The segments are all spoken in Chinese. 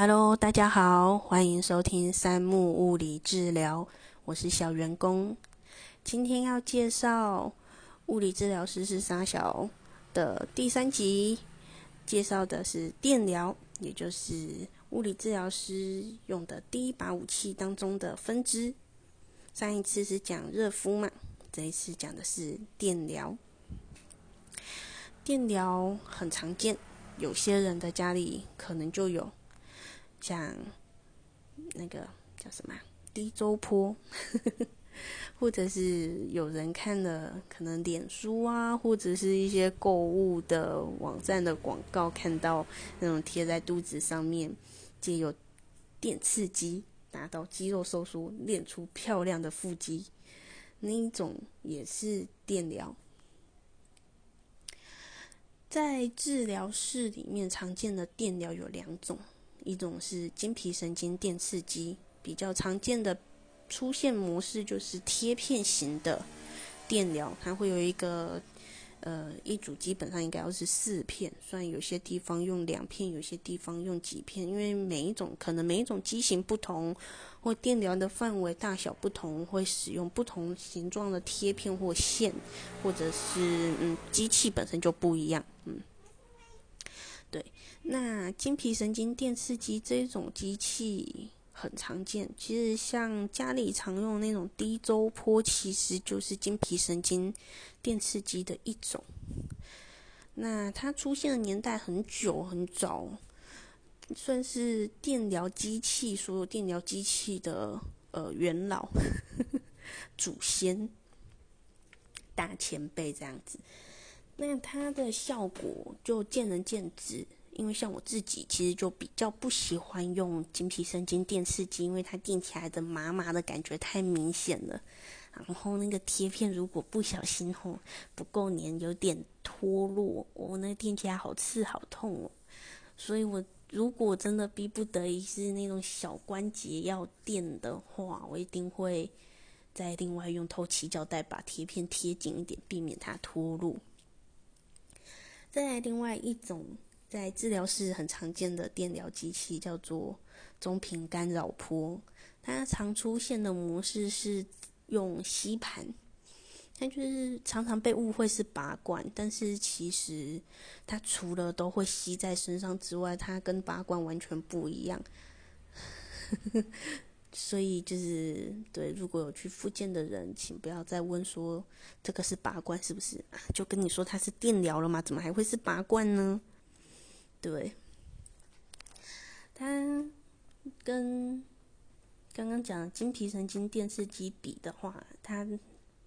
Hello，大家好，欢迎收听三木物理治疗，我是小员工。今天要介绍物理治疗师是沙小的第三集，介绍的是电疗，也就是物理治疗师用的第一把武器当中的分支。上一次是讲热敷嘛，这一次讲的是电疗。电疗很常见，有些人的家里可能就有。像那个叫什么低周坡，或者是有人看了可能脸书啊，或者是一些购物的网站的广告，看到那种贴在肚子上面，借有电刺激达到肌肉收缩，练出漂亮的腹肌，那一种也是电疗。在治疗室里面常见的电疗有两种。一种是筋皮神经电刺激，比较常见的出现模式就是贴片型的电疗，它会有一个呃一组基本上应该要是四片，虽然有些地方用两片，有些地方用几片，因为每一种可能每一种机型不同，或电疗的范围大小不同，会使用不同形状的贴片或线，或者是嗯机器本身就不一样，嗯。对，那筋皮神经电刺激这种机器很常见。其实像家里常用那种低周波，其实就是筋皮神经电刺激的一种。那它出现的年代很久很早，算是电疗机器所有电疗机器的呃元老、祖先、大前辈这样子。那它的效果就见仁见智，因为像我自己其实就比较不喜欢用筋皮神经电刺激，因为它电起来的麻麻的感觉太明显了。然后那个贴片如果不小心吼不够粘，有点脱落，我那电起来好刺好痛哦。所以我如果真的逼不得已是那种小关节要电的话，我一定会再另外用透气胶带把贴片贴紧一点，避免它脱落。再来，另外一种在治疗室很常见的电疗机器叫做中频干扰波，它常出现的模式是用吸盘，它就是常常被误会是拔罐，但是其实它除了都会吸在身上之外，它跟拔罐完全不一样。所以就是对，如果有去复健的人，请不要再问说这个是拔罐是不是？就跟你说它是电疗了吗？怎么还会是拔罐呢？对，它跟刚刚讲的筋皮神经电视机比的话，它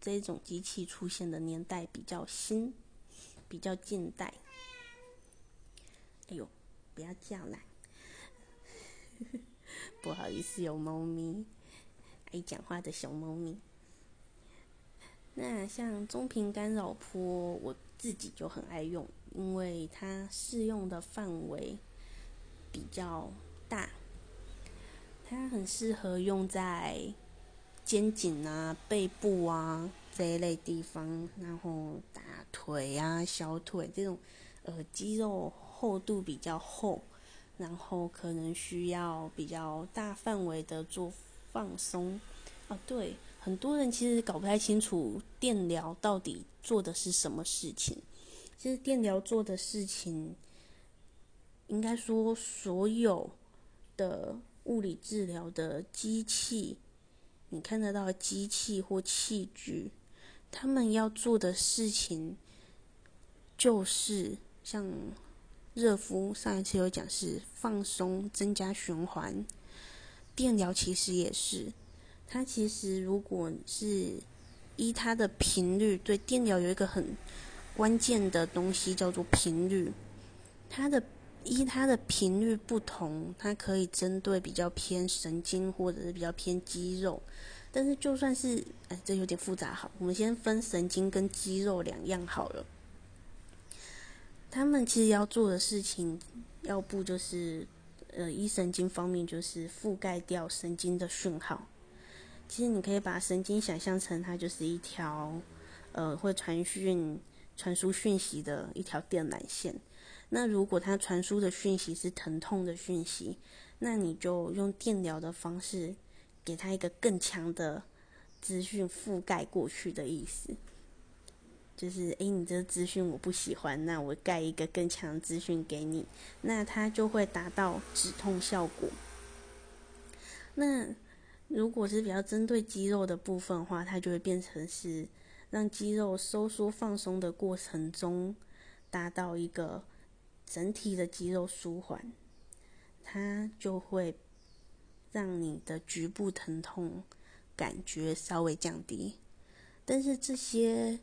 这种机器出现的年代比较新，比较近代。哎呦，不要叫啦！不好意思，有猫咪爱讲话的小猫咪。那像中频干扰波，我自己就很爱用，因为它适用的范围比较大，它很适合用在肩颈啊、背部啊这一类地方，然后大腿啊、小腿这种呃肌肉厚度比较厚。然后可能需要比较大范围的做放松，啊，对，很多人其实搞不太清楚电疗到底做的是什么事情。其实电疗做的事情，应该说所有的物理治疗的机器，你看得到机器或器具，他们要做的事情，就是像。热敷上一次有讲是放松、增加循环，电疗其实也是。它其实如果是依它的频率，对电疗有一个很关键的东西叫做频率。它的依它的频率不同，它可以针对比较偏神经或者是比较偏肌肉。但是就算是哎，这有点复杂，好，我们先分神经跟肌肉两样好了。他们其实要做的事情，要不就是，呃，一神经方面就是覆盖掉神经的讯号。其实你可以把神经想象成它就是一条，呃，会传讯、传输讯息的一条电缆线。那如果它传输的讯息是疼痛的讯息，那你就用电疗的方式，给他一个更强的资讯覆盖过去的意思。就是，诶，你这个资讯我不喜欢，那我盖一个更强资讯给你，那它就会达到止痛效果。那如果是比较针对肌肉的部分的话，它就会变成是让肌肉收缩放松的过程中，达到一个整体的肌肉舒缓，它就会让你的局部疼痛感觉稍微降低。但是这些。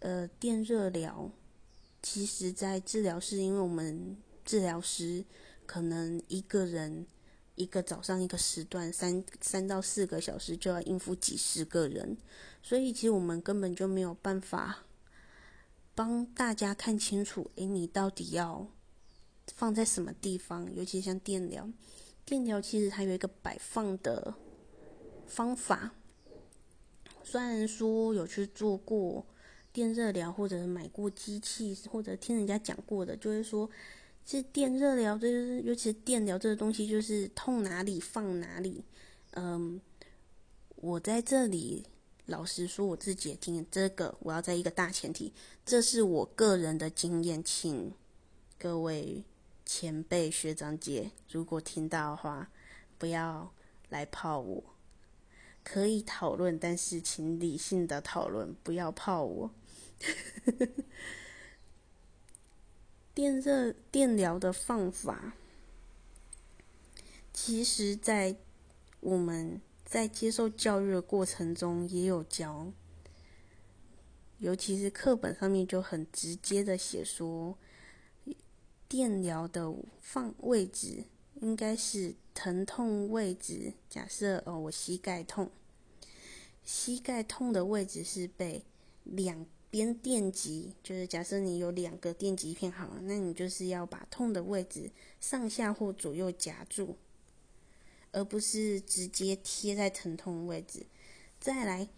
呃，电热疗，其实，在治疗室，因为我们治疗师可能一个人一个早上一个时段，三三到四个小时就要应付几十个人，所以其实我们根本就没有办法帮大家看清楚，诶，你到底要放在什么地方？尤其像电疗，电疗其实它有一个摆放的方法，虽然说有去做过。电热疗，或者买过机器，或者听人家讲过的，就是说，这电热疗就是，尤其是电疗这个东西，就是痛哪里放哪里。嗯，我在这里老实说，我自己也经验，这个我要在一个大前提，这是我个人的经验，请各位前辈学长姐，如果听到的话，不要来泡我，可以讨论，但是请理性的讨论，不要泡我。电热电疗的方法，其实，在我们在接受教育的过程中也有教，尤其是课本上面就很直接的写说，电疗的放位置应该是疼痛位置。假设哦，我膝盖痛，膝盖痛的位置是被两。边电极就是假设你有两个电极片好了，那你就是要把痛的位置上下或左右夹住，而不是直接贴在疼痛位置。再来，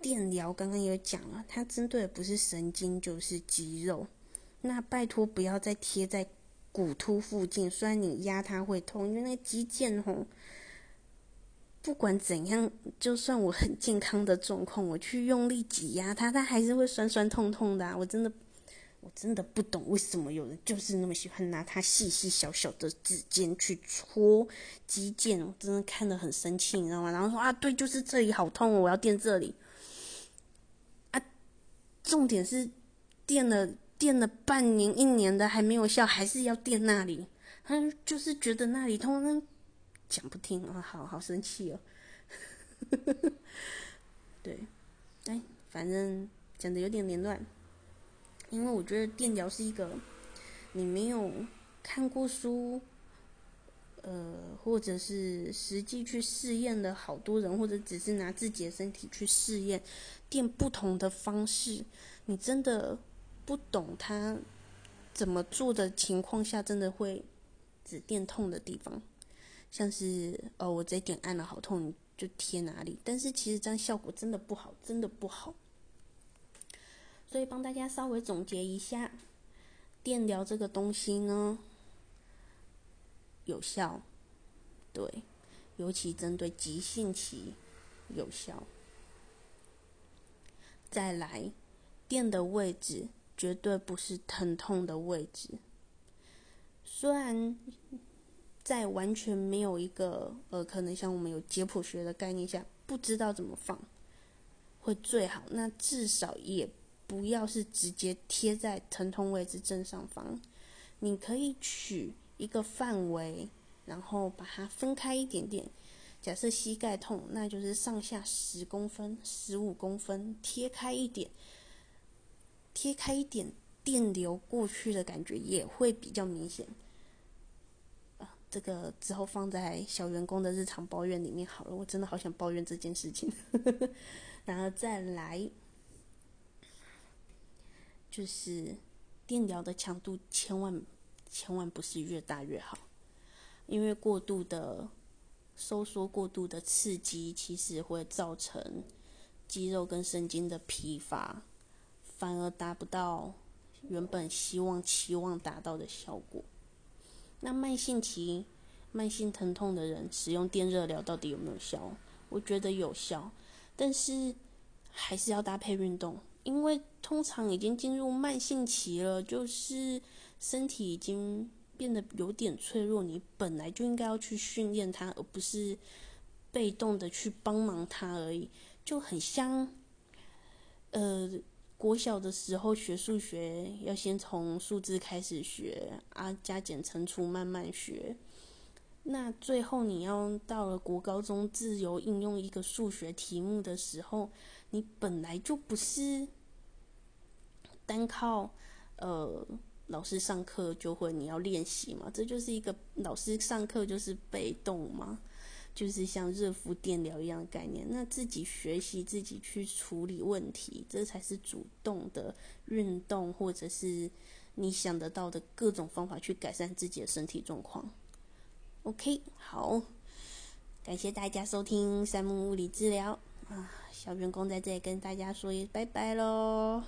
电疗刚刚有讲了，它针对的不是神经就是肌肉，那拜托不要再贴在骨突附近，虽然你压它会痛，因为那肌腱吼。不管怎样，就算我很健康的状况，我去用力挤压它，它还是会酸酸痛痛的。我真的，我真的不懂为什么有人就是那么喜欢拿它细细小小的指尖去戳肌腱，我真的看得很生气，你知道吗？然后说啊，对，就是这里好痛，我要垫这里。啊，重点是垫了垫了半年一年的还没有效，还是要垫那里。他就是觉得那里痛。讲不听啊，好好生气哦。对，哎，反正讲的有点凌乱，因为我觉得电疗是一个你没有看过书，呃，或者是实际去试验的好多人，或者只是拿自己的身体去试验电不同的方式，你真的不懂它怎么做的情况下，真的会指电痛的地方。像是哦，我这点按了好痛，就贴哪里？但是其实这样效果真的不好，真的不好。所以帮大家稍微总结一下，电疗这个东西呢，有效，对，尤其针对急性期有效。再来，电的位置绝对不是疼痛的位置，虽然。在完全没有一个呃，可能像我们有解剖学的概念下，不知道怎么放会最好。那至少也不要是直接贴在疼痛位置正上方。你可以取一个范围，然后把它分开一点点。假设膝盖痛，那就是上下十公分、十五公分贴开一点，贴开一点，电流过去的感觉也会比较明显。这个之后放在小员工的日常抱怨里面好了，我真的好想抱怨这件事情。然后再来，就是电疗的强度千万千万不是越大越好，因为过度的收缩、过度的刺激，其实会造成肌肉跟神经的疲乏，反而达不到原本希望期望达到的效果。那慢性期，慢性疼痛的人使用电热疗到底有没有效？我觉得有效，但是还是要搭配运动，因为通常已经进入慢性期了，就是身体已经变得有点脆弱，你本来就应该要去训练它，而不是被动的去帮忙它而已，就很像，呃。国小的时候学数学，要先从数字开始学啊，加减乘除慢慢学。那最后你要到了国高中自由应用一个数学题目的时候，你本来就不是单靠呃老师上课就会，你要练习嘛，这就是一个老师上课就是被动嘛。就是像热敷电疗一样的概念，那自己学习自己去处理问题，这才是主动的运动，或者是你想得到的各种方法去改善自己的身体状况。OK，好，感谢大家收听三木物理治疗啊，小员工在这里跟大家说拜拜喽。